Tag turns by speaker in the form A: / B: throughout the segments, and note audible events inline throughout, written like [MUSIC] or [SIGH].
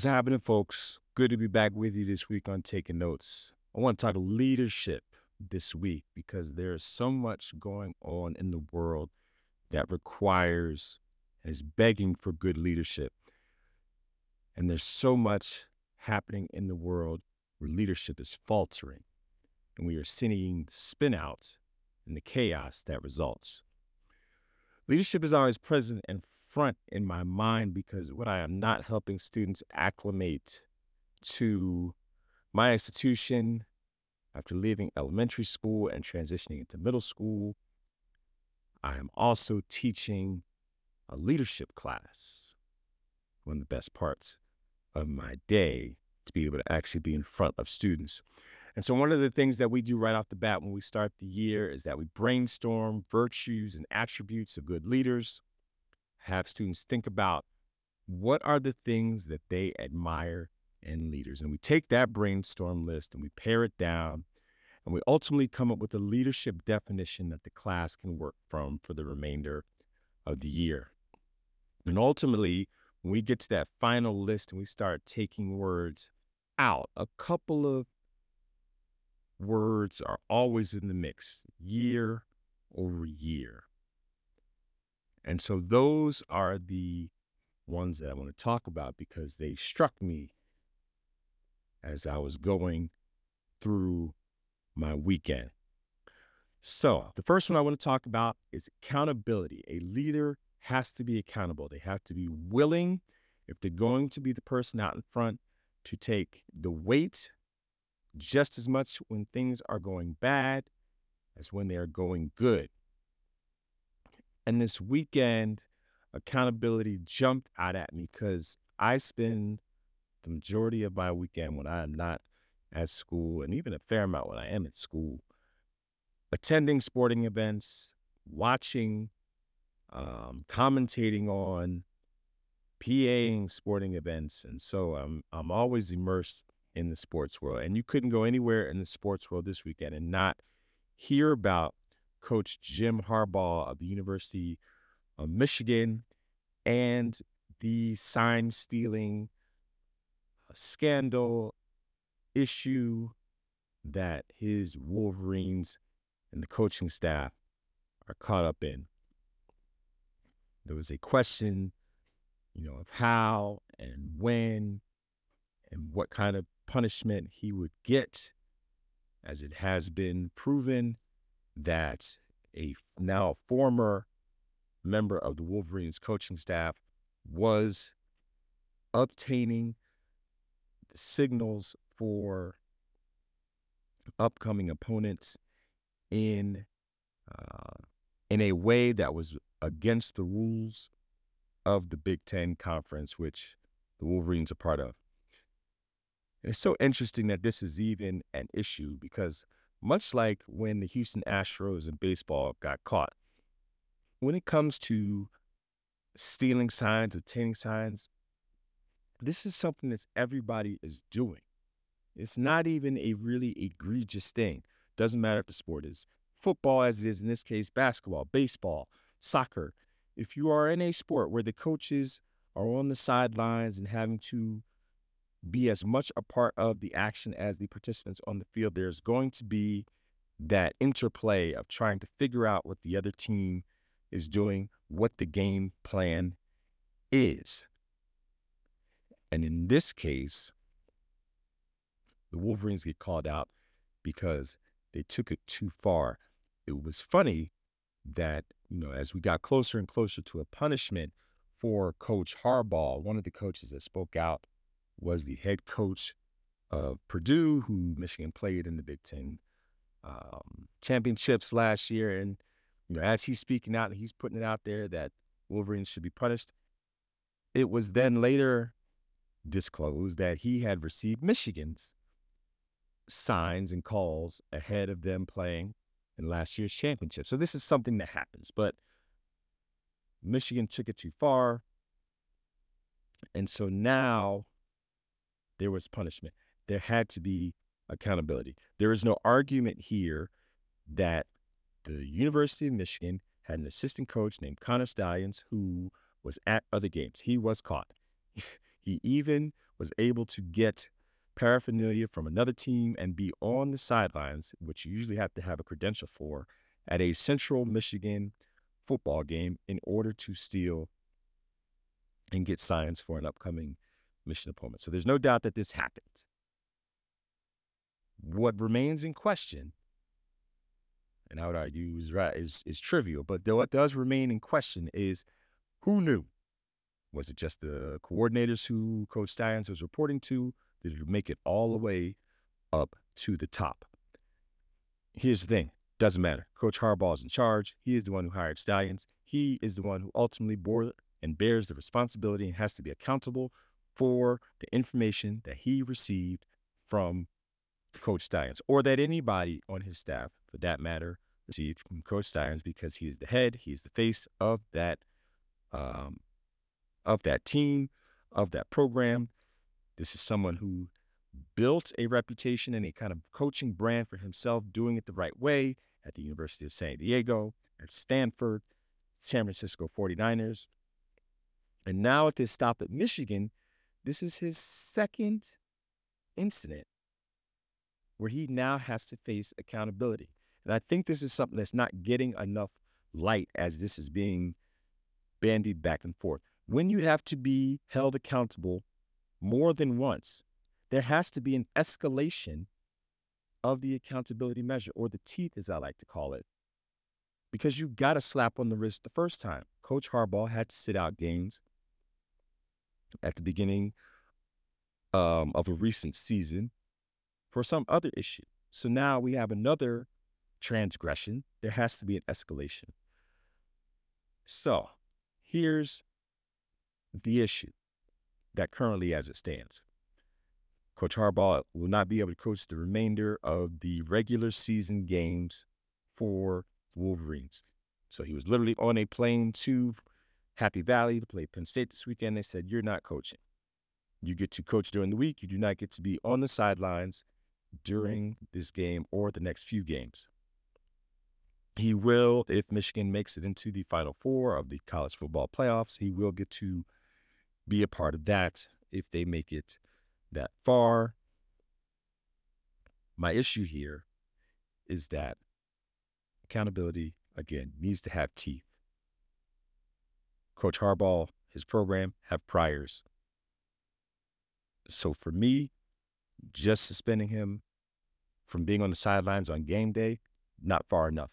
A: What's happening, folks? Good to be back with you this week on Taking Notes. I want to talk leadership this week because there's so much going on in the world that requires and is begging for good leadership. And there's so much happening in the world where leadership is faltering, and we are seeing spin out and the chaos that results. Leadership is always present and front in my mind because when I am not helping students acclimate to my institution after leaving elementary school and transitioning into middle school, I am also teaching a leadership class. One of the best parts of my day to be able to actually be in front of students. And so, one of the things that we do right off the bat when we start the year is that we brainstorm virtues and attributes of good leaders have students think about what are the things that they admire in leaders. And we take that brainstorm list and we pare it down and we ultimately come up with a leadership definition that the class can work from for the remainder of the year. And ultimately, when we get to that final list and we start taking words out, a couple of words are always in the mix year over year. And so those are the ones that I want to talk about because they struck me as I was going through my weekend. So, the first one I want to talk about is accountability. A leader has to be accountable. They have to be willing, if they're going to be the person out in front, to take the weight just as much when things are going bad as when they are going good. And this weekend, accountability jumped out at me because I spend the majority of my weekend when I am not at school, and even a fair amount when I am at school, attending sporting events, watching, um, commentating on, PAing sporting events, and so I'm I'm always immersed in the sports world. And you couldn't go anywhere in the sports world this weekend and not hear about Coach Jim Harbaugh of the University of Michigan and the sign stealing uh, scandal issue that his Wolverines and the coaching staff are caught up in. There was a question, you know, of how and when and what kind of punishment he would get, as it has been proven that a now former member of the Wolverines coaching staff was obtaining signals for upcoming opponents in uh, in a way that was against the rules of the Big Ten Conference, which the Wolverines are part of. And it's so interesting that this is even an issue because much like when the Houston Astros in baseball got caught, when it comes to stealing signs, obtaining signs, this is something that everybody is doing. It's not even a really egregious thing. Doesn't matter if the sport is football, as it is in this case, basketball, baseball, soccer. If you are in a sport where the coaches are on the sidelines and having to be as much a part of the action as the participants on the field. There's going to be that interplay of trying to figure out what the other team is doing, what the game plan is. And in this case, the Wolverines get called out because they took it too far. It was funny that, you know, as we got closer and closer to a punishment for Coach Harbaugh, one of the coaches that spoke out was the head coach of Purdue, who Michigan played in the Big Ten um, championships last year. And you know, as he's speaking out and he's putting it out there that Wolverines should be punished, it was then later disclosed that he had received Michigan's signs and calls ahead of them playing in last year's championship. So this is something that happens, but Michigan took it too far. And so now there was punishment. There had to be accountability. There is no argument here that the University of Michigan had an assistant coach named Connor Stalions who was at other games. He was caught. [LAUGHS] He even was able to get paraphernalia from another team and be on the sidelines, which you usually have to have a credential for, at a Central Michigan football game in order to steal and get signs for an upcoming mission opponent. So there's no doubt that this happened. What remains in question, and I would argue is right, is, is trivial, but what does remain in question is who knew? Was it just the coordinators who Coach Stalions was reporting to? Did it make it all the way up to the top? Here's the thing doesn't matter. Coach Harbaugh is in charge. He is the one who hired Stalions. He is the one who ultimately bore and bears the responsibility and has to be accountable for the information that he received from Coach Stalions or that anybody on his staff, for that matter, received from Coach Stalions because he is the head, he is the face of that um, of that team, of that program. This is someone who built a reputation and a kind of coaching brand for himself, doing it the right way at the University of San Diego, at Stanford, San Francisco 49ers. And now at this stop at Michigan, this is his second incident where he now has to face accountability. And I think this is something that's not getting enough light as this is being bandied back and forth. When you have to be held accountable more than once, there has to be an escalation of the accountability measure, or the teeth, as I like to call it, because you got a slap on the wrist the first time. Coach Harbaugh had to sit out games at the beginning um, of a recent season for some other issue. So now we have another transgression. There has to be an escalation. So here's the issue that currently as it stands. Coach Harbaugh will not be able to coach the remainder of the regular season games for Wolverines. So he was literally on a plane to Happy Valley to play Penn State this weekend. They said, You're not coaching. You get to coach during the week. You do not get to be on the sidelines during this game or the next few games. He will, if Michigan makes it into the Final Four of the college football playoffs, he will get to be a part of that if they make it that far. My issue here is that accountability, again, needs to have teeth. Coach Harbaugh, his program, have priors. So for me, just suspending him from being on the sidelines on game day, not far enough.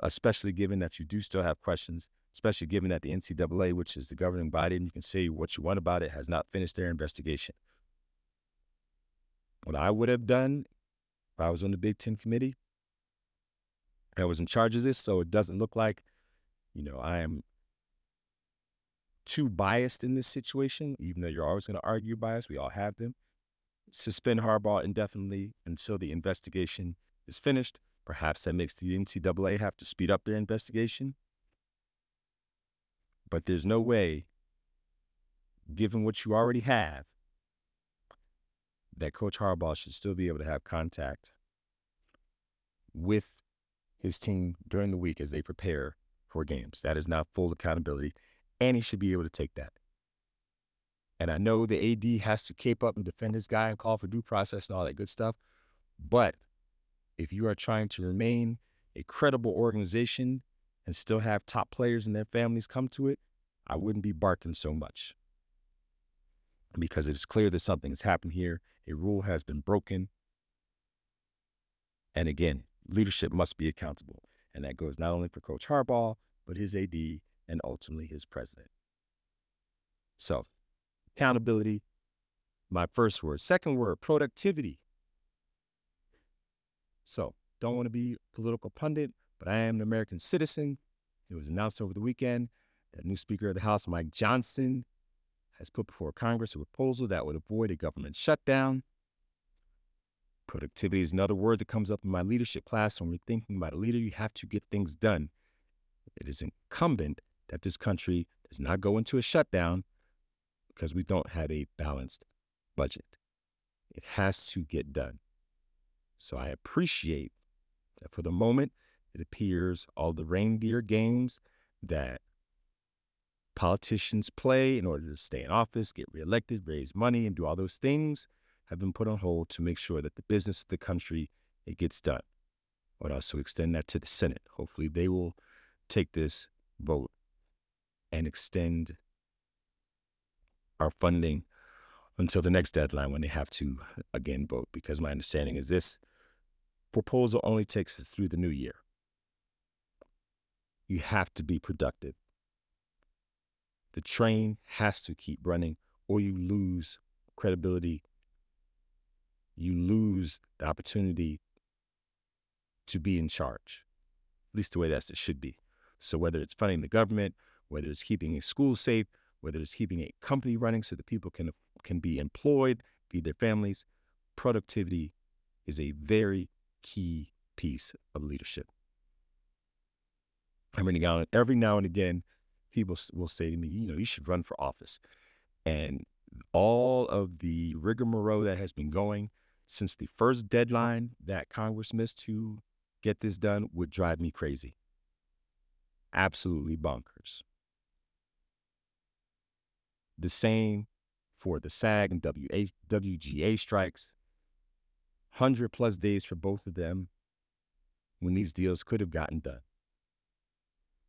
A: Especially given that you do still have questions, especially given that the NCAA, which is the governing body, and you can say what you want about it, has not finished their investigation. What I would have done if I was on the Big Ten committee, I was in charge of this, so it doesn't look like you know, I am too biased in this situation, even though you're always going to argue bias. We all have them. Suspend Harbaugh indefinitely until the investigation is finished. Perhaps that makes the NCAA have to speed up their investigation. But there's no way, given what you already have, that Coach Harbaugh should still be able to have contact with his team during the week as they prepare for games. That is not full accountability, and he should be able to take that. And I know the AD has to cape up and defend his guy and call for due process and all that good stuff. But if you are trying to remain a credible organization and still have top players and their families come to it, I wouldn't be barking so much. Because it is clear that something has happened here. A rule has been broken. And again, leadership must be accountable. And that goes not only for Coach Harbaugh, but his AD and ultimately his president. So, accountability, my first word. Second word, productivity. So, don't want to be a political pundit, but I am an American citizen. It was announced over the weekend that new Speaker of the House, Mike Johnson, has put before Congress a proposal that would avoid a government shutdown. Productivity is another word that comes up in my leadership class. When we're thinking about a leader, you have to get things done. It is incumbent that this country does not go into a shutdown because we don't have a balanced budget. It has to get done. So I appreciate that for the moment, it appears all the reindeer games that politicians play in order to stay in office, get reelected, raise money, and do all those things have been put on hold to make sure that the business of the country it gets done. I would also extend that to the Senate. Hopefully, they will take this vote and extend our funding until the next deadline when they have to again vote. Because my understanding is this proposal only takes us through the new year. You have to be productive. The train has to keep running, or you lose credibility. You lose the opportunity to be in charge, at least the way that it should be. So, whether it's funding the government, whether it's keeping a school safe, whether it's keeping a company running so that people can, can be employed, feed their families, productivity is a very key piece of leadership. I mean, every now and again, people will say to me, you know, you should run for office. And all of the rigmarole that has been going since the first deadline that Congress missed to get this done would drive me crazy. Absolutely bonkers. The same for the SAG and WA, WGA strikes. 100 plus days for both of them when these deals could have gotten done.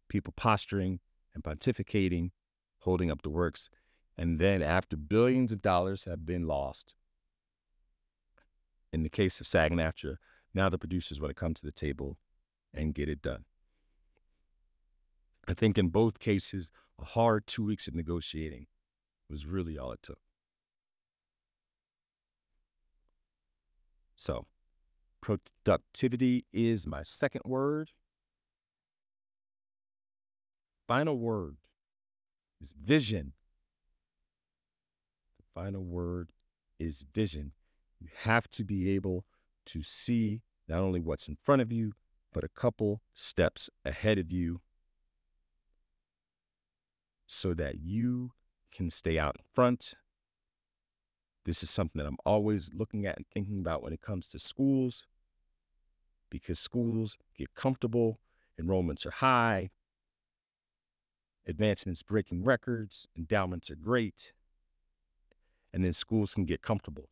A: People posturing and pontificating, holding up the works. And then, after billions of dollars have been lost, in the case of SAG now the producers want to come to the table and get it done. I think in both cases, a hard two weeks of negotiating was really all it took. So, productivity is my second word. Final word is vision. The final word is vision. You have to be able to see not only what's in front of you, but a couple steps ahead of you so that you can stay out in front. This is something that I'm always looking at and thinking about when it comes to schools because schools get comfortable, enrollments are high, advancements breaking records, endowments are great, and then schools can get comfortable.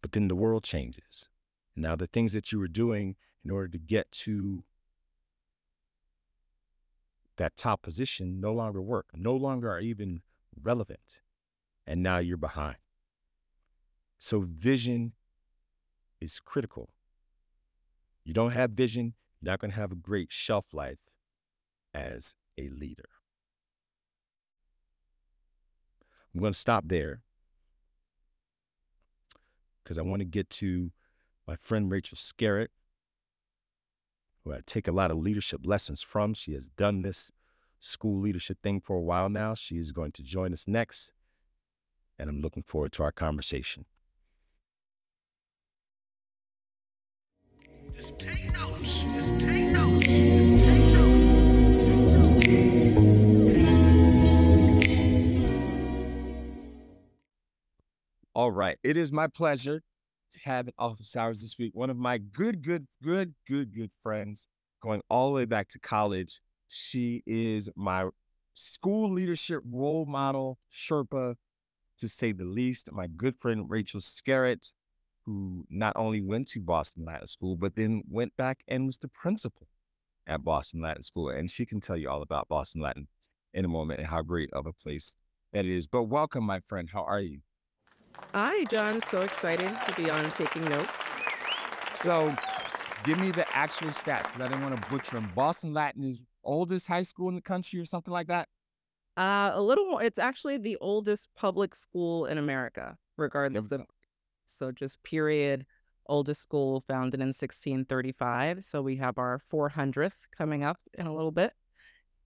A: But then the world changes. And now the things that you were doing in order to get to that top position no longer work, no longer are even relevant. And now you're behind. So vision is critical. You don't have vision, you're not going to have a great shelf life as a leader. I'm going to stop there because I want to get to my friend Rachel Skerritt, who I take a lot of leadership lessons from. She has done this school leadership thing for a while now. She is going to join us next, and I'm looking forward to our conversation. All right. It is my pleasure to have office hours this week one of my good, good, good, good, good friends going all the way back to college. She is my school leadership role model, Sherpa, to say the least. My good friend Rachel Skerritt, who not only went to Boston Latin School, but then went back and was the principal at Boston Latin School. And she can tell you all about Boston Latin in a moment and how great of a place that is. But welcome, my friend. How are you?
B: Hi, John. So excited to be on taking notes.
A: So, give me the actual stats because I didn't want to butcher them. Boston Latin is oldest high school in the country or something like that?
B: Uh, a little more. It's actually the oldest public school in America, regardless of. So, just period. Oldest school founded in 1635. So, we have our 400th coming up in a little bit.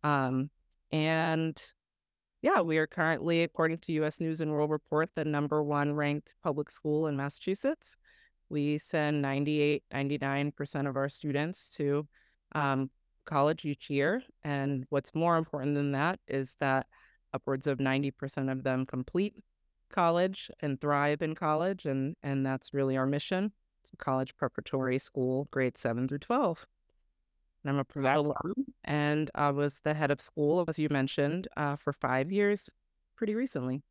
B: Um, and yeah, we are currently, according to US News and World Report, the number one ranked public school in Massachusetts. We send 98, 99% of our students to um, college each year. And what's more important than that is that upwards of 90% of them complete college and thrive in college. And, and that's really our mission. It's a college preparatory school, grades 7 through 12. I'm a alum, and I was the head of school, as you mentioned, uh, for five years pretty recently.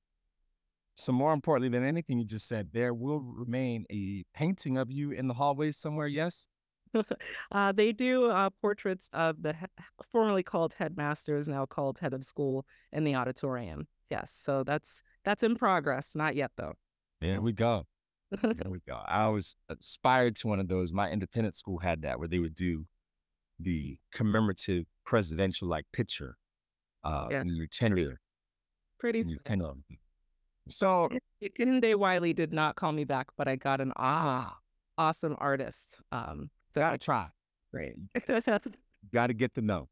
A: So, more importantly than anything you just said, there will remain a painting of you in the hallways somewhere, yes? [LAUGHS]
B: uh, they do uh, portraits of the he- formerly called headmasters, now called head of school, in the auditorium. Yes, so that's that's in progress. Not yet, though.
A: There we go. there [LAUGHS] we go. I was aspired to one of those. My independent school had that, where they would do the commemorative presidential like picture uh, yeah. in your tenure.
B: Pretty.
A: Your tenure. So
B: Kehinde Wiley did not call me back, but I got an ah awesome artist. Um,
A: gotta try.
B: Great.
A: Got to get the know.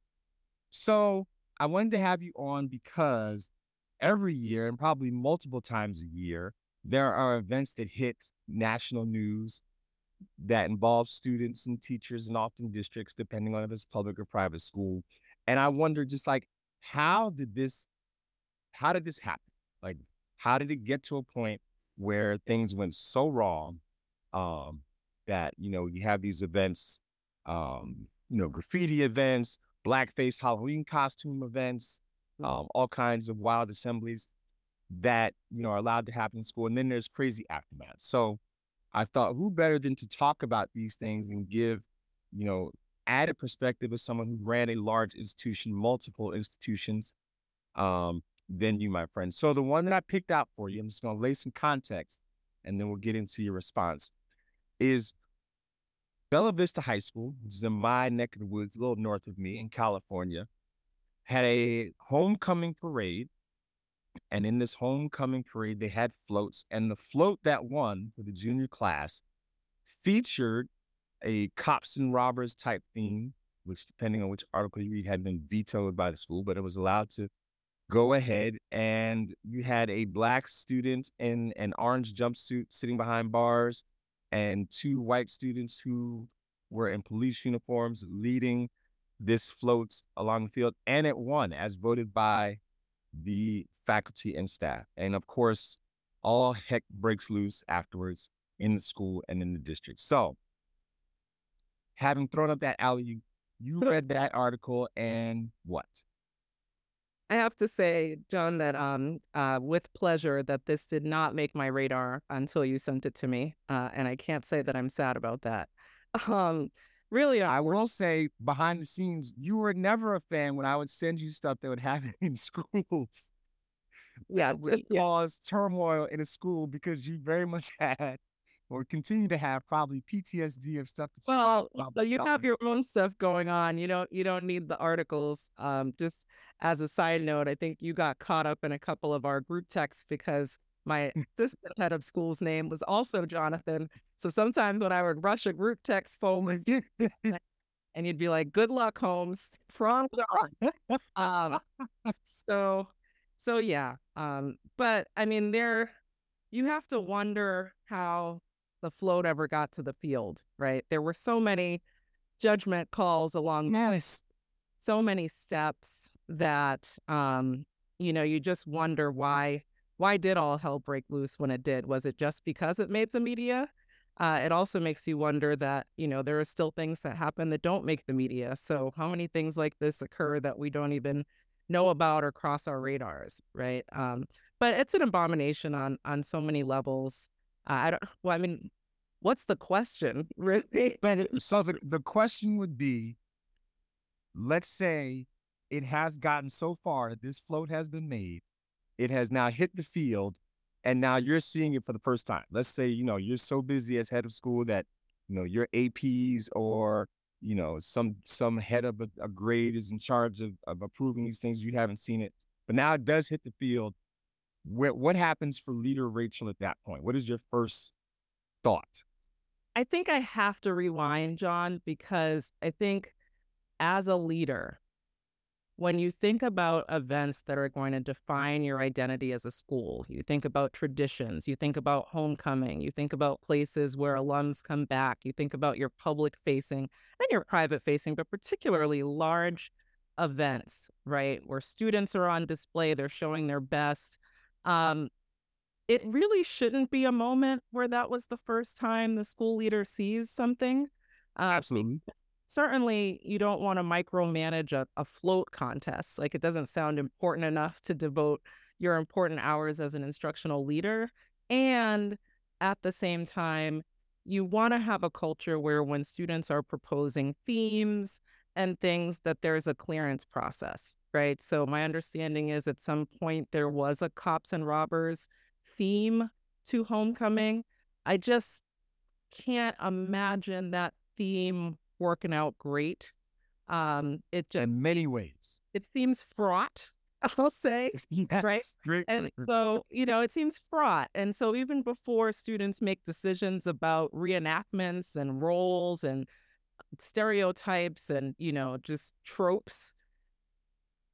A: So I wanted to have you on because every year and probably multiple times a year, there are events that hit national news that involves students and teachers and often districts, depending on if it's public or private school. And I wonder just like, how did this, how did this happen? Like, how did it get to a point where things went so wrong um, that, you know, you have these events, um, you know, graffiti events, blackface Halloween costume events, um, all kinds of wild assemblies that, you know, are allowed to happen in school. And then there's crazy aftermath. So I thought, who better than to talk about these things and give, you know, added perspective as someone who ran a large institution, multiple institutions, um, than you, my friend. So the one that I picked out for you, I'm just going to lay some context and then we'll get into your response, is Bella Vista High School, which is in my neck of the woods, a little north of me in California, had a homecoming parade. And in this homecoming parade, they had floats. And the float that won for the junior class featured a cops and robbers type theme, which, depending on which article you read, had been vetoed by the school, but it was allowed to go ahead and you had a black student in an orange jumpsuit sitting behind bars and two white students who were in police uniforms leading this float along the field and it won as voted by the faculty and staff and of course all heck breaks loose afterwards in the school and in the district so having thrown up that alley you [LAUGHS] read that article and what
B: I have to say, John, that um, uh, with pleasure that this did not make my radar until you sent it to me, uh, and I can't say that I'm sad about that. [LAUGHS] Um, really,
A: I will say behind the scenes, you were never a fan when I would send you stuff that would happen [LAUGHS] in schools.
B: Yeah,
A: would
B: yeah.
A: cause turmoil in a school because you very much [LAUGHS] had or continue to have probably PTSD of stuff.
B: well, you have your own stuff going on. You don't you don't need the articles. Um, just as a side note, I think you got caught up in a couple of our group texts because my assistant head of school's name was also Jonathan. So sometimes when I would rush a group text phone [LAUGHS] [LAUGHS] and you'd be like, "Good luck, Holmes." From [LAUGHS] um, so so yeah. Um, but I mean, there you have to wonder how the float ever got to the field, right? There were so many judgment calls along
A: yes.
B: so many steps that um, you know, you just wonder why why did all hell break loose when it did? Was it just because it made the media? Uh, it also makes you wonder that you know there are still things that happen that don't make the media. So how many things like this occur that we don't even know about or cross our radars, right? Um, but it's an abomination on on so many levels. Uh, I don't. [SIGHS] Well, I mean, what's the question? [LAUGHS] Really?
A: so the, [LAUGHS] the question would be, let's say it has gotten so far that this float has been made, it has now hit the field, and now you're seeing it for the first time. Let's say you know you're so busy as head of school that you know your APs or you know some some head of a, a grade is in charge of, of approving these things. You haven't seen it, but now it does hit the field what happens for leader Rachel at that point? What is your first thought?
B: I think I have to rewind, John, because I think as a leader, when you think about events that are going to define your identity as a school, you think about traditions, you think about homecoming, you think about places where alums come back, you think about your public facing and your private facing, but particularly large events, right? Where students are on display, they're showing their best. Um, it really shouldn't be a moment where that was the first time the school leader sees something.
A: Uh, Absolutely.
B: Certainly you don't want to micromanage a, a float contest. Like it doesn't sound important enough to devote your important hours as an instructional leader. And at the same time, you want to have a culture where when students are proposing themes and things that there's a clearance process, right? So my understanding is at some point there was a cops and robbers theme to homecoming. I just can't imagine that theme working out great. Um, it just
C: in many ways.
B: It seems fraught, [LAUGHS] I'll say. [LAUGHS]
C: yes,
B: right.
C: Great.
B: And so, you know, it seems fraught. And so even before students make decisions about reenactments and roles and stereotypes and, you know, just tropes,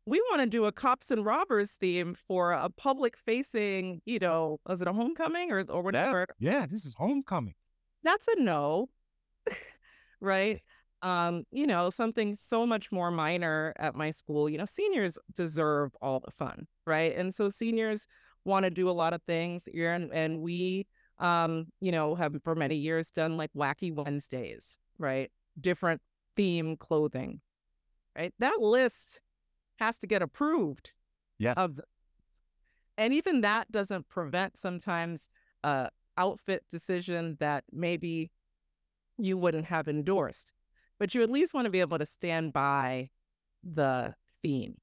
B: we want to do a cops and robbers theme for a public facing, you know, is it a homecoming or or whatever?
C: Yeah, this is homecoming.
B: That's a no. [LAUGHS] right? Um, you know, something so much more minor at my school, you know, seniors deserve all the fun, right? And so seniors want to do a lot of things and, and we um, you know, have for many years done like wacky Wednesdays, right? Different theme clothing. Right? That list has to get approved.
C: Yeah.
B: Of and even that doesn't prevent sometimes a outfit decision that maybe you wouldn't have endorsed. But you at least want to be able to stand by the theme.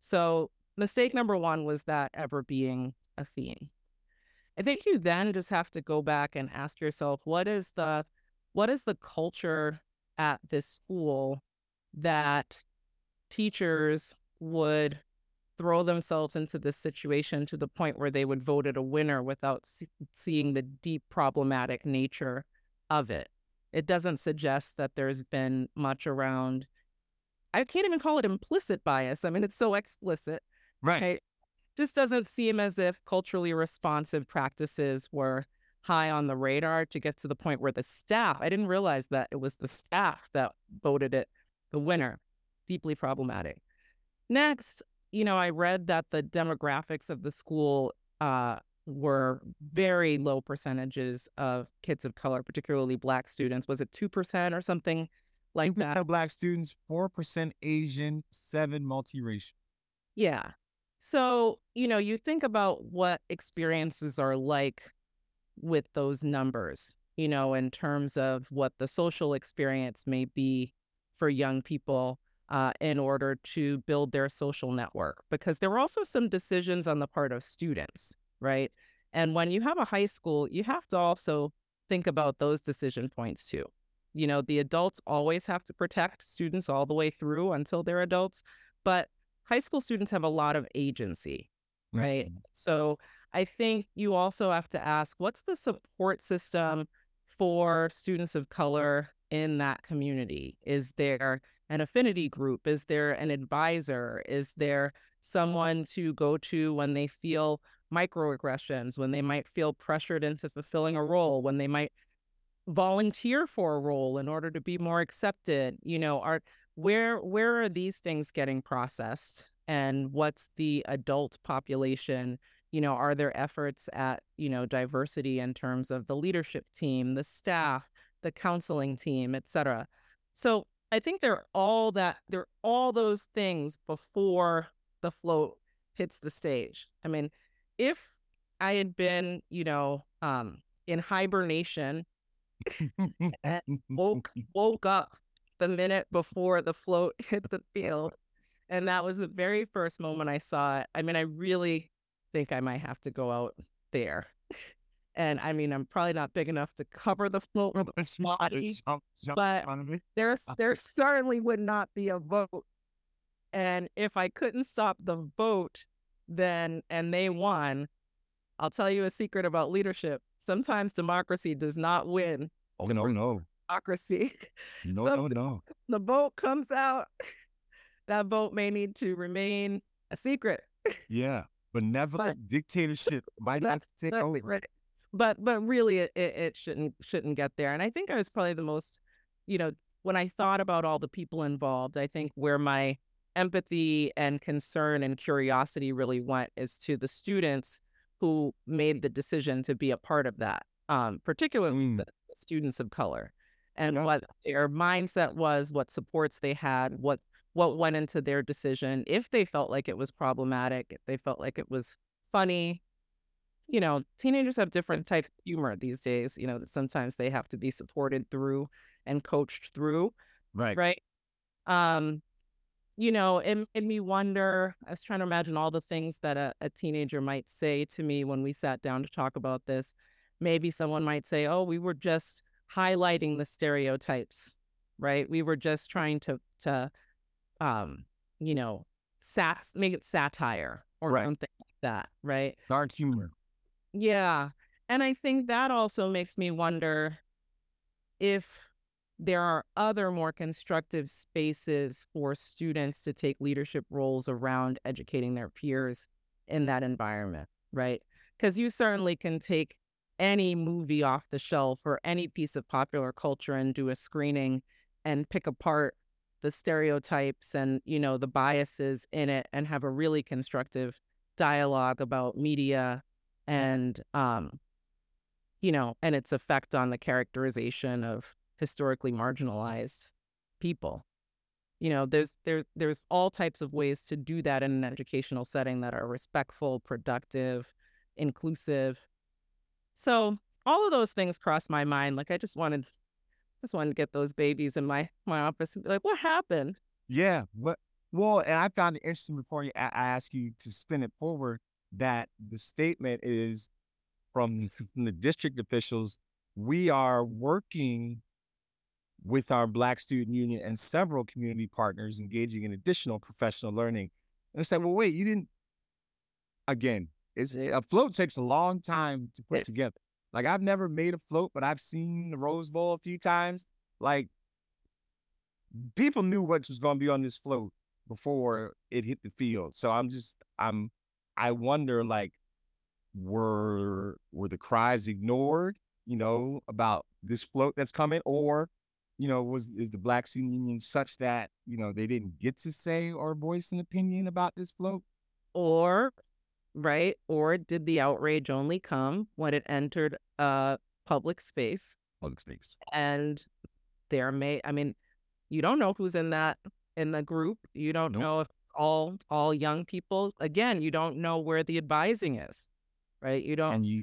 B: So mistake number one was that ever being a theme. I think you then just have to go back and ask yourself what is the what is the culture at this school that teachers would throw themselves into this situation to the point where they would vote it a winner without see- seeing the deep problematic nature of it. It doesn't suggest that there's been much around, I can't even call it implicit bias. I mean, it's so explicit.
C: Right.
B: right? Just doesn't seem as if culturally responsive practices were high on the radar to get to the point where the staff, I didn't realize that it was the staff that voted it the winner. Deeply problematic. Next, you know, I read that the demographics of the school uh, were very low percentages of kids of color, particularly Black students. Was it 2% or something like that?
C: Black students, 4% Asian, 7 multiracial.
B: Yeah. So, you know, you think about what experiences are like with those numbers, you know, in terms of what the social experience may be for young people uh, in order to build their social network because there were also some decisions on the part of students, right? And when you have a high school, you have to also think about those decision points too. You know, the adults always have to protect students all the way through until they're adults, but high school students have a lot of agency, right? Mm-hmm. So I think you also have to ask what's the support system for students of color in that community? Is there an affinity group? Is there an advisor? Is there someone to go to when they feel microaggressions, when they might feel pressured into fulfilling a role, when they might volunteer for a role in order to be more accepted? You know, are where where are these things getting processed? And what's the adult population? You know, are there efforts at, you know, diversity in terms of the leadership team, the staff, the counseling team, et cetera? So I think they're all that they're all those things before the float hits the stage. I mean, if I had been, you know, um, in hibernation and woke [LAUGHS] woke up the minute before the float [LAUGHS] hit the field, and that was the very first moment I saw it. I mean, I really think I might have to go out there and I mean, I'm probably not big enough to cover the float with a body, but there, there certainly would not be a vote. And if I couldn't stop the vote, then and they won, I'll tell you a secret about leadership. Sometimes democracy does not win.
C: Oh no, no. [LAUGHS]
B: Democracy.
C: No, the, no, no.
B: The vote comes out. [LAUGHS] That vote may need to remain a secret.
C: Yeah. Benevolent but, [LAUGHS] dictatorship might have to take over.
B: Right but but really it, it shouldn't shouldn't get there and i think i was probably the most you know when i thought about all the people involved i think where my empathy and concern and curiosity really went is to the students who made the decision to be a part of that um, particularly mm. the students of color and what their mindset was, what supports they had, what what went into their decision, if they felt like it was problematic, if they felt like it was funny. You know, teenagers have different types of humor these days, you know, that sometimes they have to be supported through and coached through.
A: Right.
B: Right. Um, you know, it made me wonder. I was trying to imagine all the things that a, a teenager might say to me when we sat down to talk about this. Maybe someone might say, Oh, we were just highlighting the stereotypes, right? We were just trying to to um, you know, sat make it satire or
A: Right.
B: something like that, right?
A: Dark humor.
B: Yeah. And I think that also makes me wonder if there are other more constructive spaces for students to take leadership roles around educating their peers in that environment, right? Because you certainly can take any movie off the shelf or any piece of popular culture and do a screening and pick apart the stereotypes and you know the biases in it and have a really constructive dialogue about media and um you know and its effect on the characterization of historically marginalized people you know there's there there's all types of ways to do that in an educational setting that are respectful productive inclusive so all of those things cross my mind like i just wanted just wanted to get those babies in my my office and be like what happened
A: Yeah. What? Well, and I found it interesting before you, I I ask you to spin it forward that the statement is from, [LAUGHS] from the district officials. We are working with our Black Student Union and several community partners engaging in additional professional learning. And it's like, well, wait, you didn't. Again, it's a float takes a long time to put together. Like I've never made a float, but I've seen the Rose Bowl a few times. Like people knew what was going to be on this float before it hit the field. So I'm just I'm I wonder like were were the cries ignored, you know, about this float that's coming or you know, was is the Black Student Union such that, you know, they didn't get to say or voice an opinion about this float?
B: or right or did the outrage only come when it entered a public space
A: Public space.
B: and there may i mean you don't know who's in that in the group you don't
A: Nope.
B: know if all all young people again you don't know where the advising is right you don't
A: And you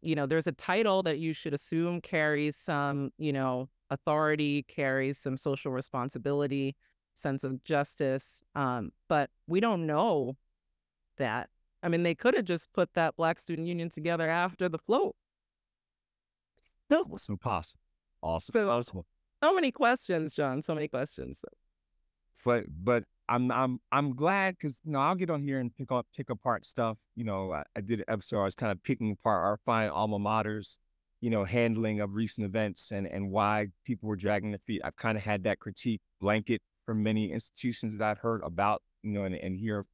B: you know there's a title that you should assume carries some you know authority carries some social responsibility sense of justice um but we don't know that i mean they could have just put that black student union together after the float no
A: also possible. Also
B: So-
A: possible.
B: so many questions john so many questions
A: but but I'm I'm I'm glad because you know I'll get on here and pick up pick apart stuff. You know, I, I did an episode. I was kind of picking apart our fine alma maters, you know, handling of recent events and and why people were dragging their feet. I've kind of had that critique blanket from many institutions that I've heard about, you know, and, and hear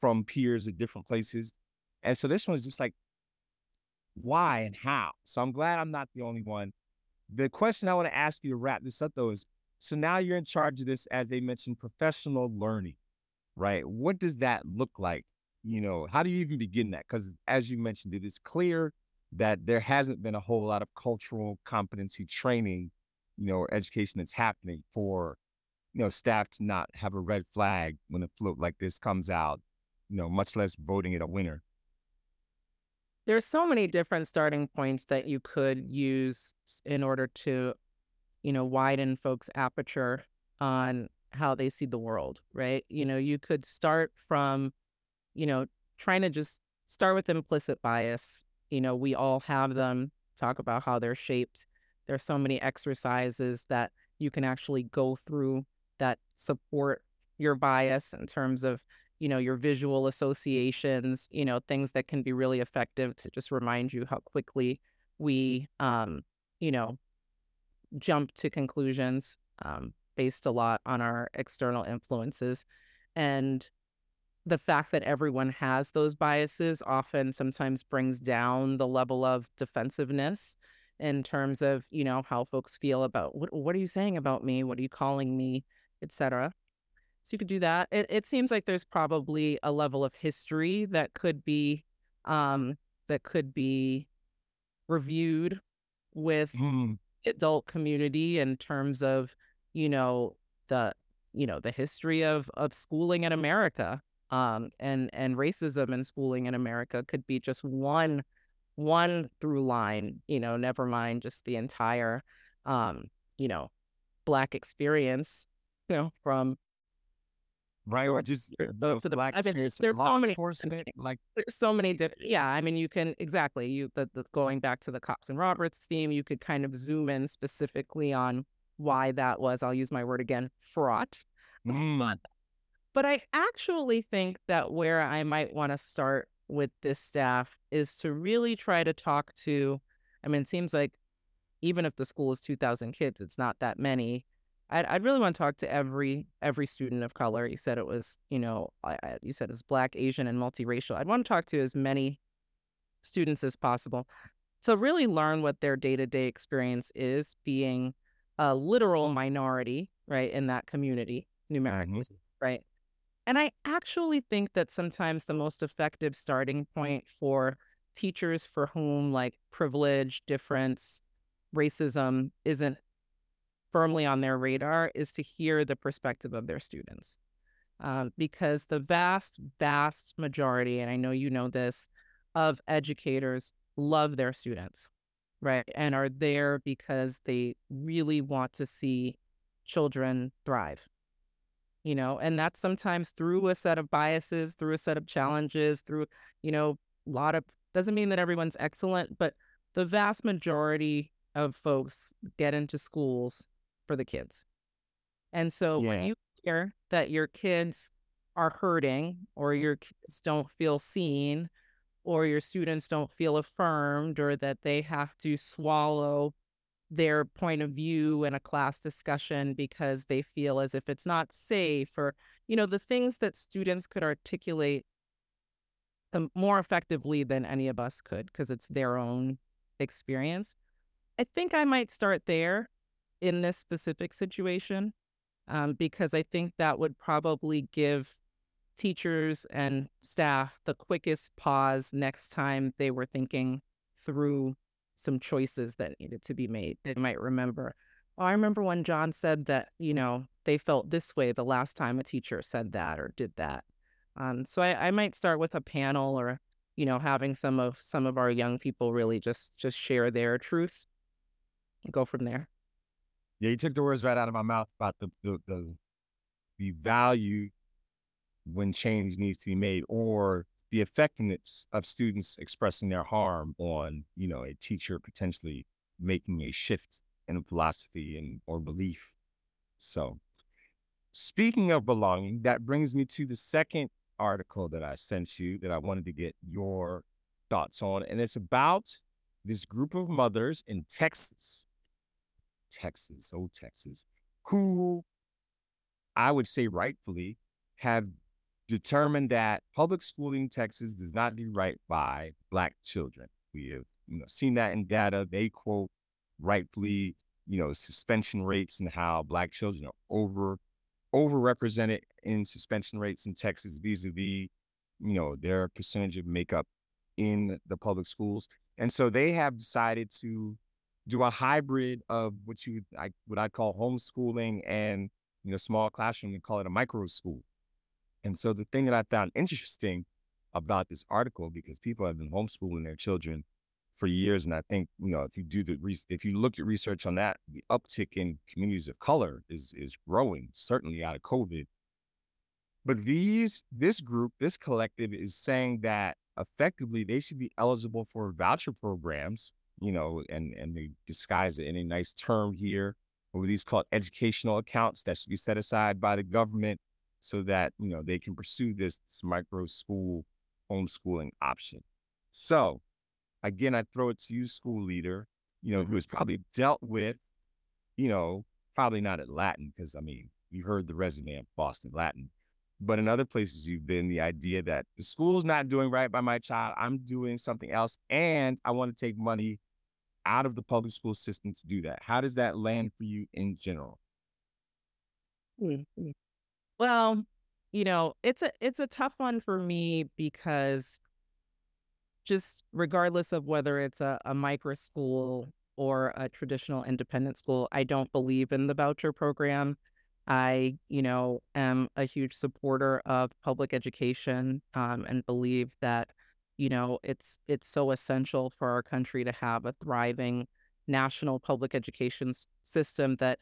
A: from peers at different places. And so this one's just like, why and how? So I'm glad I'm not the only one. The question I want to ask you to wrap this up though is so now you're in charge of this, as they mentioned, professional learning, right? What does that look like? You know, how do you even begin that? Because as you mentioned, it is clear that there hasn't been a whole lot of cultural competency training, you know, or education that's happening for, you know, staff to not have a red flag when a float like this comes out, you know, much less voting it a winner.
B: there's so many different starting points that you could use in order to you know widen folks aperture on how they see the world right you know you could start from you know trying to just start with implicit bias you know we all have them talk about how they're shaped. There's so many exercises that you can actually go through that support your bias in terms of you know your visual associations you know things that can be really effective to just remind you how quickly we um you know jump to conclusions um based a lot on our external influences. And the fact that everyone has those biases often sometimes brings down the level of defensiveness in terms of you know how folks feel about what what are you saying about me? What are you calling me? etc so you could do that. It, it seems like there's probably a level of history that could be um that could be reviewed with
A: Mm,
B: adult community in terms of, you know, the you know the history of of schooling in America um, and and racism and schooling in America could be just one one through line. You know, never mind just the entire um, you know black experience. You know, from
A: right or just the,
B: to the
A: black
B: I mean,
A: experience,
B: there's so many
A: enforcement, like
B: there's so many different yeah i mean you can exactly you the, the going back to the cops and roberts theme you could kind of zoom in specifically on why that was i'll use my word again fraught
A: mm,
B: but i actually think that where i might want to start with this staff is to really try to talk to i mean it seems like even if the school is 2000 kids it's not that many I'd, I'd really want to talk to every every student of color. You said it was, you know, I, you said it's black, Asian, and multiracial. I'd want to talk to as many students as possible to really learn what their day to day experience is being a literal minority, right, in that community numerically, mm-hmm. right? And I actually think that sometimes the most effective starting point for teachers for whom like privilege, difference, racism isn't firmly on their radar is to hear the perspective of their students. Um, because the vast, vast majority, and I know you know this, of educators love their students, right? And are there because they really want to see children thrive. You know, and that's sometimes through a set of biases, through a set of mm-hmm. challenges, through, you know, a lot of doesn't mean that everyone's excellent, but the vast majority of folks get into schools for the kids. And so when you hear that your kids are hurting or mm-hmm. your kids don't feel seen or your students don't feel affirmed or that they have to swallow their point of view in a class discussion because they feel as if it's not safe or you know the things that students could articulate um, more effectively than any of us could because it's their own experience. I think i might start there in this specific situation um, because I think that would probably give teachers and staff the quickest pause next time they were thinking through some choices that needed to be made. They might remember, I remember when John said that, you know, they felt this way the last time a teacher said that or did that. Um, so I, I might start with a panel or, you know, having some of some of our young people really just just share their truth and go from there.
A: yeah. You took the words right out of my mouth about the the the, the value when change needs to be made, or the effectiveness of students expressing their harm on you know a teacher potentially making a shift in philosophy and or belief. So Speaking of belonging, that brings me to the second article that I sent you that I wanted to get your thoughts on. And it's about this group of mothers in Texas, Texas, oh, Texas, who I would say rightfully have determined that public schooling in Texas does not do right by Black children. We have you know, seen that in data. They quote rightfully, you know, suspension rates and how Black children are over overrepresented in suspension rates in Texas vis-a-vis, you know, their percentage of makeup in the public schools. And so they have decided to do a hybrid of what you I what I call homeschooling and you know small classroom. We call it a micro school. And so the thing that I found interesting about this article, because people have been homeschooling their children for years, and I think you know if you do the re- if you look at research on that, the uptick in communities of color is is growing, certainly out of COVID. But these this group, this collective, is saying that effectively they should be eligible for voucher programs, you know, and and they disguise it in a nice term here, or these called educational accounts that should be set aside by the government so that you know they can pursue this, this micro school homeschooling option. So again, I throw it to you, school leader, you know, who has probably dealt with, you know, probably not at Latin, because I mean, you heard the resume of Boston Latin, but in other places you've been, the idea that the school's not doing right by my child, I'm doing something else, and I want to take money out of the public school system to do that. How does that land for you in general?
B: Mhm. Well, you know, it's a it's a tough one for me because just regardless of whether it's a, a micro school or a traditional independent school. I don't believe in the voucher program. I, you know, am a huge supporter of public education um, and believe that, you know, it's it's so essential for our country to have a thriving national public education system that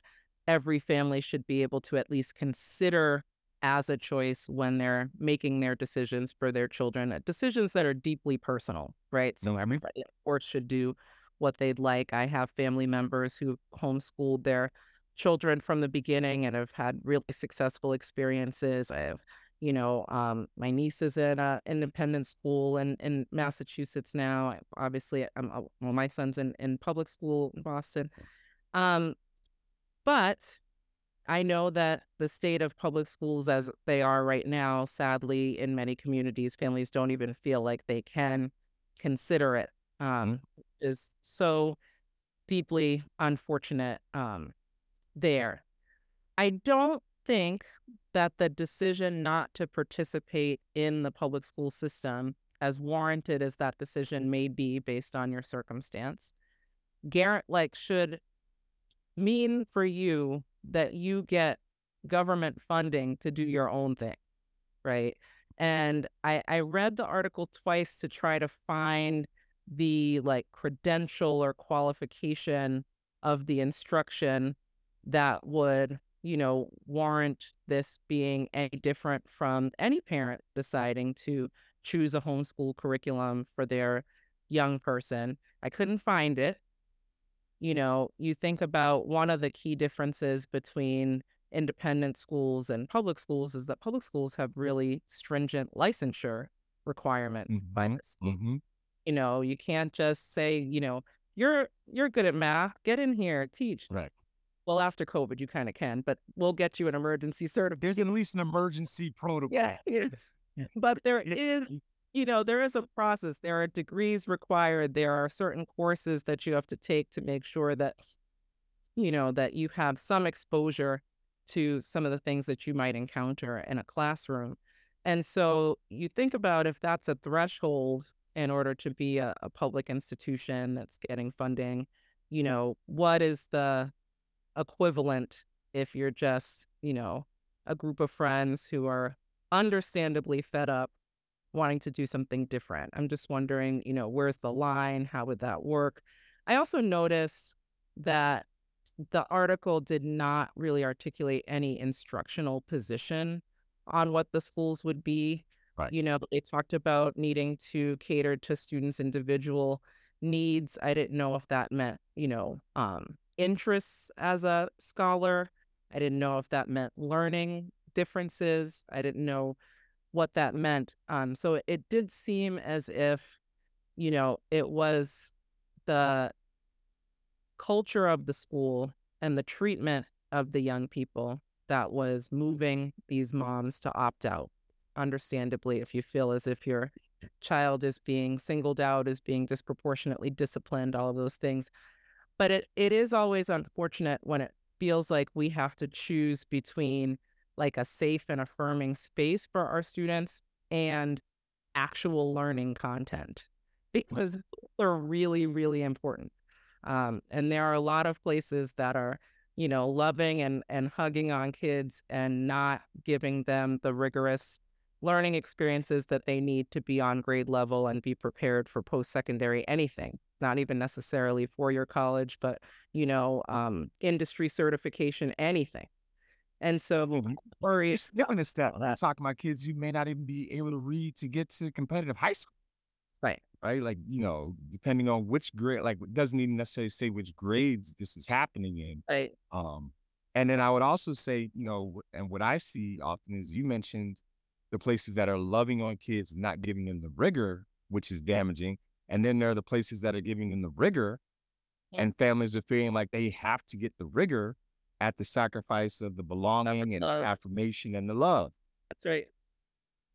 B: every family should be able to at least consider as a choice when they're making their decisions for their children, uh, decisions that are deeply personal, right?
A: So, I mean,
B: of course, should do what they'd like. I have family members who homeschooled their children from the beginning and have had really successful experiences. I have, you know, um, my niece is in an independent school in, in Massachusetts now. Obviously, I'm, uh, well, my son's in, in public school in Boston. Um, but I know that the state of public schools as they are right now, sadly, in many communities, families don't even feel like they can consider it. Um, is so deeply unfortunate um, there. I don't think that the decision not to participate in the public school system, as warranted as that decision may be based on your circumstance, Garrett like should mean for you that you get government funding to do your own thing, right? And I, I read the article twice to try to find the like credential or qualification of the instruction that would, you know, warrant this being any different from any parent deciding to choose a homeschool curriculum for their young person. I couldn't find it you know, you think about one of the key differences between independent schools and public schools is that public schools have really stringent licensure requirements mm-hmm. by the state. Mm-hmm. You know, you can't just say, you know, you're you're good at math, get in here, teach.
A: Right.
B: Well, after COVID, you kind of can, but we'll get you an emergency [LAUGHS] certificate.
A: There's at least an emergency protocol.
B: Yeah. [LAUGHS] yeah. But there is you know, there is a process. There are degrees required. There are certain courses that you have to take to make sure that, you know, that you have some exposure to some of the things that you might encounter in a classroom. And so you think about if that's a threshold in order to be a, a public institution that's getting funding, you know, what is the equivalent if you're just, you know, a group of friends who are understandably fed up wanting to do something different. I'm just wondering, you know, where's the line? How would that work? I also noticed that the article did not really articulate any instructional position on what the schools would be.
A: Right.
B: You know, they talked about needing to cater to students' individual needs. I didn't know if that meant, you know, um, interests as a scholar. I didn't know if that meant learning differences. I didn't know what that meant. Um, so it did seem as if, you know, it was the culture of the school and the treatment of the young people that was moving these moms to opt out. Understandably, if you feel as if your child is being singled out, is being disproportionately disciplined, all of those things. But it, it is always unfortunate when it feels like we have to choose between like a safe and affirming space for our students and actual learning content because they're really, really important. Um, and there are a lot of places that are, you know, loving and, and hugging on kids and not giving them the rigorous learning experiences that they need to be on grade level and be prepared for post secondary anything not even necessarily for your college but you know um, industry certification anything and so
A: mm-hmm. doing this stuff. Talking about kids you may not even be able to read to get to competitive high school.
B: Right.
A: Right. Like, you know, depending on which grade, like it doesn't even necessarily say which grades this is happening in.
B: Right.
A: Um, and then I would also say, you know, and what I see often is you mentioned the places that are loving on kids, not giving them the rigor, which is damaging. And then there are the places that are giving them the rigor, yeah. and families are feeling like they have to get the rigor at the sacrifice of the belonging and love. affirmation and the love.
B: That's right.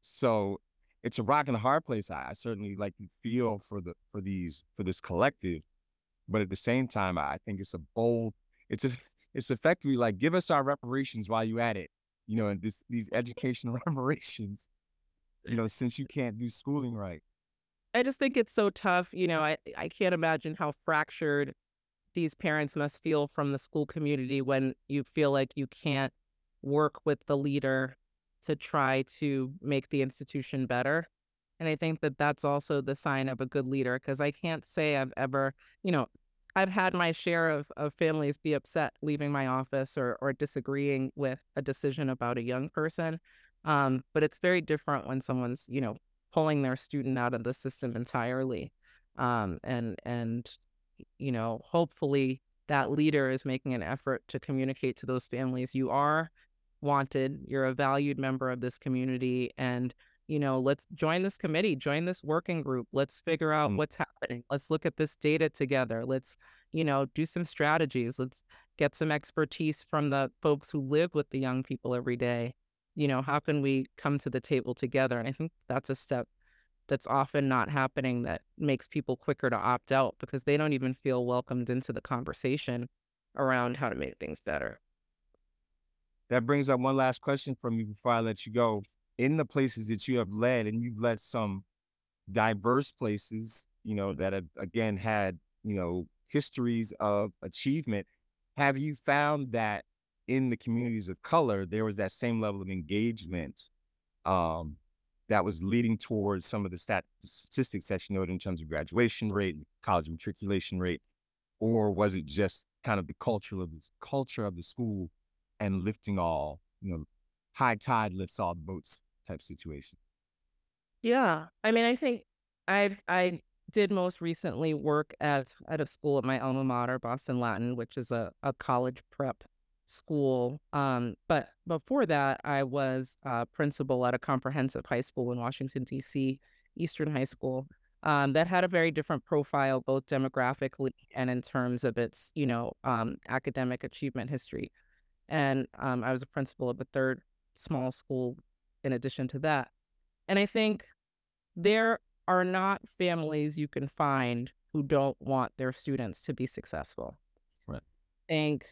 A: So it's a rock and a hard place. I, I certainly like to feel for the for these for this collective, but at the same time, I think it's a bold. It's a [LAUGHS] it's effectively like give us our reparations while you at it. You know, and this these educational [LAUGHS] reparations. You know, since you can't do schooling right.
B: I just think it's so tough. You know, I I can't imagine how fractured these parents must feel from the school community when you feel like you can't work with the leader to try to make the institution better. And I think that that's also the sign of a good leader because I can't say I've ever, you know, I've had my share of, of families be upset leaving my office or, or disagreeing with a decision about a young person. Um, but it's very different when someone's, you know, pulling their student out of the system entirely. Um, and, and, you know, hopefully that leader is making an effort to communicate to those families you are wanted, you're a valued member of this community, and you know, let's join this committee, join this working group. Let's figure out mm. what's happening. Let's look at this data together. Let's, you know, do some strategies. Let's get some expertise from the folks who live with the young people every day. You know, how can we come to the table together? And I think that's a step that's often not happening that makes people quicker to opt out because they don't even feel welcomed into the conversation around how to make things better.
A: That brings up one last question from me before I let you go in the places that you have led, and you've led some diverse places, you know, that have again had, you know, histories of achievement. Have you found that in the communities of color, there was that same level of engagement um, that was leading towards some of the stat- statistics that you noted in terms of graduation rate, college matriculation rate, or was it just kind of the culture of the culture of the school and lifting all, you know, high tide lifts all boats type situation.
B: Yeah. I mean, I think I I did most recently work at at a school at my alma mater, Boston Latin, which is a, a college prep school. Um, but before that, I was a principal at a comprehensive high school in Washington, D.C., Eastern High School, um, that had a very different profile, both demographically and in terms of its, you know, um, academic achievement history. And um, I was a principal of a third small school in addition to that. And I think there are not families you can find who don't want their students to be successful.
D: Right.
B: I think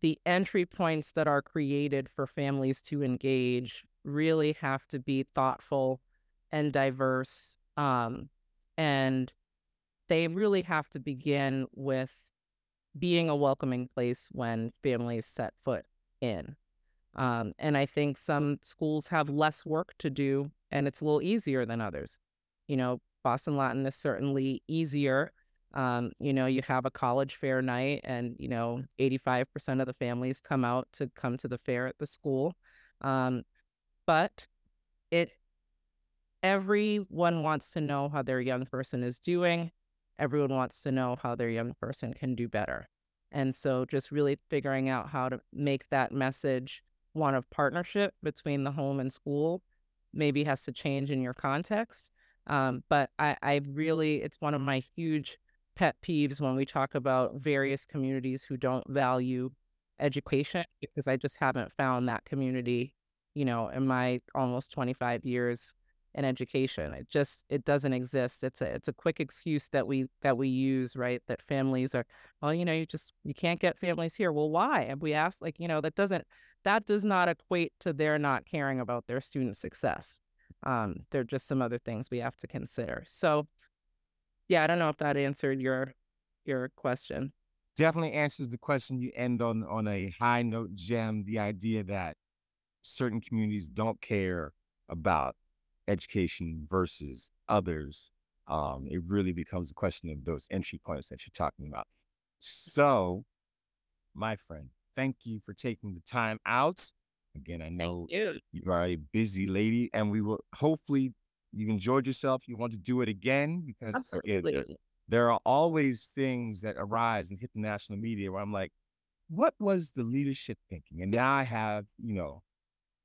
B: the entry points that are created for families to engage really have to be thoughtful and diverse. Um, and they really have to begin with being a welcoming place when families set foot in. Um, and I think some schools have less work to do and it's a little easier than others. You know, Boston Latin is certainly easier. Um, you know, you have a college fair night and, you know, 85% of the families come out to come to the fair at the school. Um, but it, everyone wants to know how their young person is doing. Everyone wants to know how their young person can do better. And so just really figuring out how to make that message one of partnership between the home and school maybe has to change in your context. Um, but I, I really, it's one of my huge pet peeves when we talk about various communities who don't value education because I just haven't found that community, you know, in my almost 25 years in education. It just it doesn't exist. It's a it's a quick excuse that we that we use, right? That families are, well, you know, you just you can't get families here. Well, why? And we ask, like, you know, that doesn't that does not equate to their not caring about their student success. Um, there are just some other things we have to consider. So, yeah, I don't know if that answered your your question.
A: Definitely answers the question. You end on on a high note, gem. The idea that certain communities don't care about education versus others. Um, it really becomes a question of those entry points that you're talking about. So, my friend, thank you for taking the time out. Again, I know you. you are a busy lady, and we will hopefully you enjoyed yourself. You want to do it again because again, there, there are always things that arise and hit the national media where I'm like, what was the leadership thinking? And now I have, you know,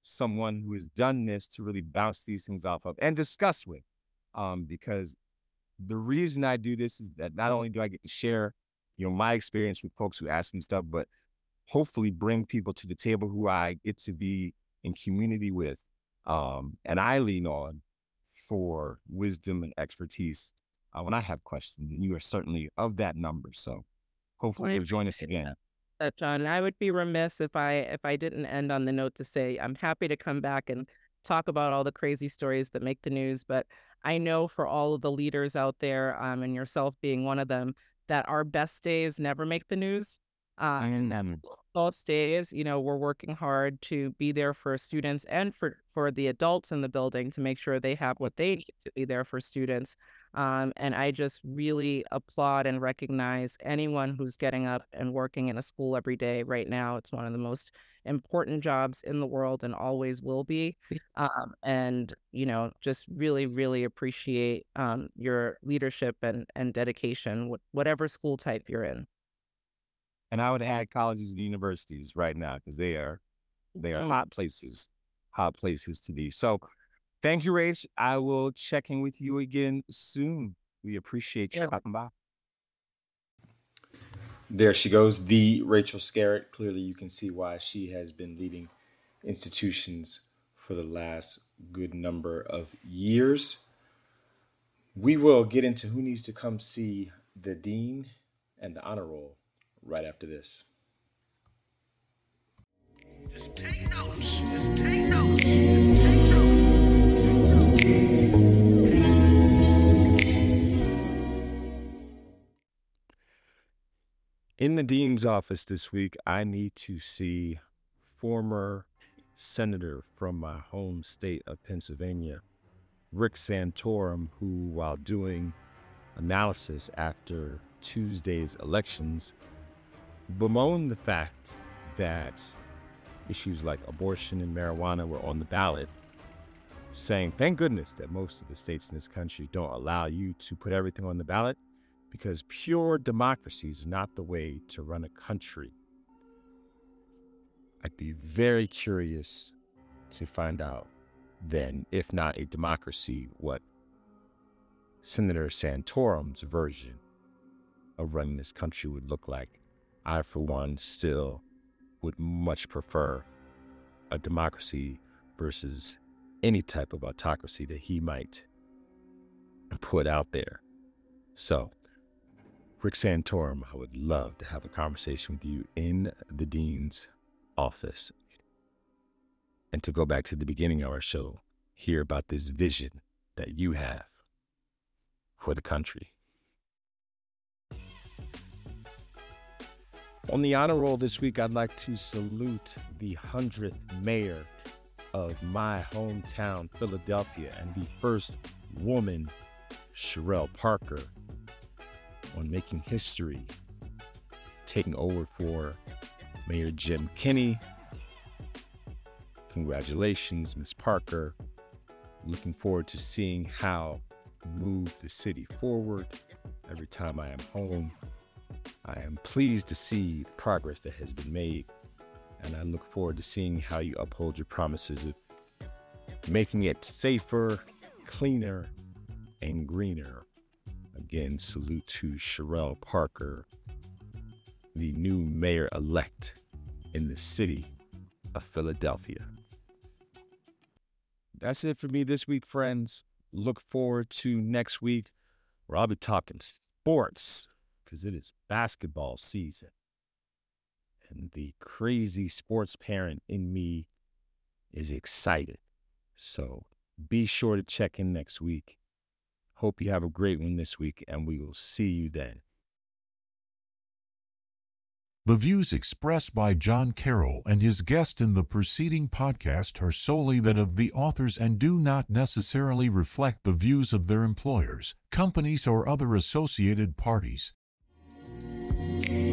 A: someone who has done this to really bounce these things off of and discuss with. Um, because the reason I do this is that not only do I get to share, you know, my experience with folks who ask me stuff, but hopefully bring people to the table who I get to be in community with. Um, and I lean on for wisdom and expertise uh, when I have questions. And you are certainly of that number. So hopefully you'll join us again.
B: That, John. I would be remiss if I if I didn't end on the note to say I'm happy to come back and talk about all the crazy stories that make the news. But I know for all of the leaders out there, um, and yourself being one of them, that our best days never make the news. Uh, and um, those days, you know, we're working hard to be there for students and for for the adults in the building to make sure they have what they need to be there for students. Um, and I just really applaud and recognize anyone who's getting up and working in a school every day right now. It's one of the most important jobs in the world and always will be. Um, and, you know, just really, really appreciate um, your leadership and, and dedication, whatever school type you're in.
C: And I would add colleges and universities right now because they are they are mm-hmm. hot places, hot places to be. So thank you, Rach. I will check in with you again soon. We appreciate you yeah. stopping by.
A: There she goes, the Rachel Skerritt. Clearly, you can see why she has been leading institutions for the last good number of years. We will get into who needs to come see the dean and the honor roll right after this. Just take notes. Just take notes. In the dean's office this week, I need to see former senator from my home state of Pennsylvania, Rick Santorum, who, while doing analysis after Tuesday's elections, bemoaned the fact that issues like abortion and marijuana were on the ballot, saying, thank goodness that most of the states in this country don't allow you to put everything on the ballot because pure democracy is not the way to run a country. I'd be very curious to find out then, if not a democracy, what Senator Santorum's version of running this country would look like. I, for one, still would much prefer a democracy versus any type of autocracy that he might put out there. So, Rick Santorum, I would love to have a conversation with you in the dean's office and to go back to the beginning of our show, hear about this vision that you have for the country. On the honor roll this week, I'd like to salute the 100th mayor of my hometown, Philadelphia, and the first woman, Cherelle Parker, on making history, taking over for Mayor Jim Kenney. Congratulations, Ms. Parker. Looking forward to seeing how move the city forward every time I am home. I am pleased to see the progress that has been made, and I look forward to seeing how you uphold your promises of making it safer, cleaner, and greener. Again, salute to Cherelle Parker, the new mayor elect in the city of Philadelphia. That's it for me this week, friends. Look forward to next week where I'll be talking sports because it is basketball season. And the crazy sports parent in me is excited. So be sure to check in next week. Hope you have a great one this week, and we will see you then.
E: The views expressed by John Carroll and his guest in the preceding podcast are solely that of the authors and do not necessarily reflect the views of their employers, companies, or other associated parties. Thank you.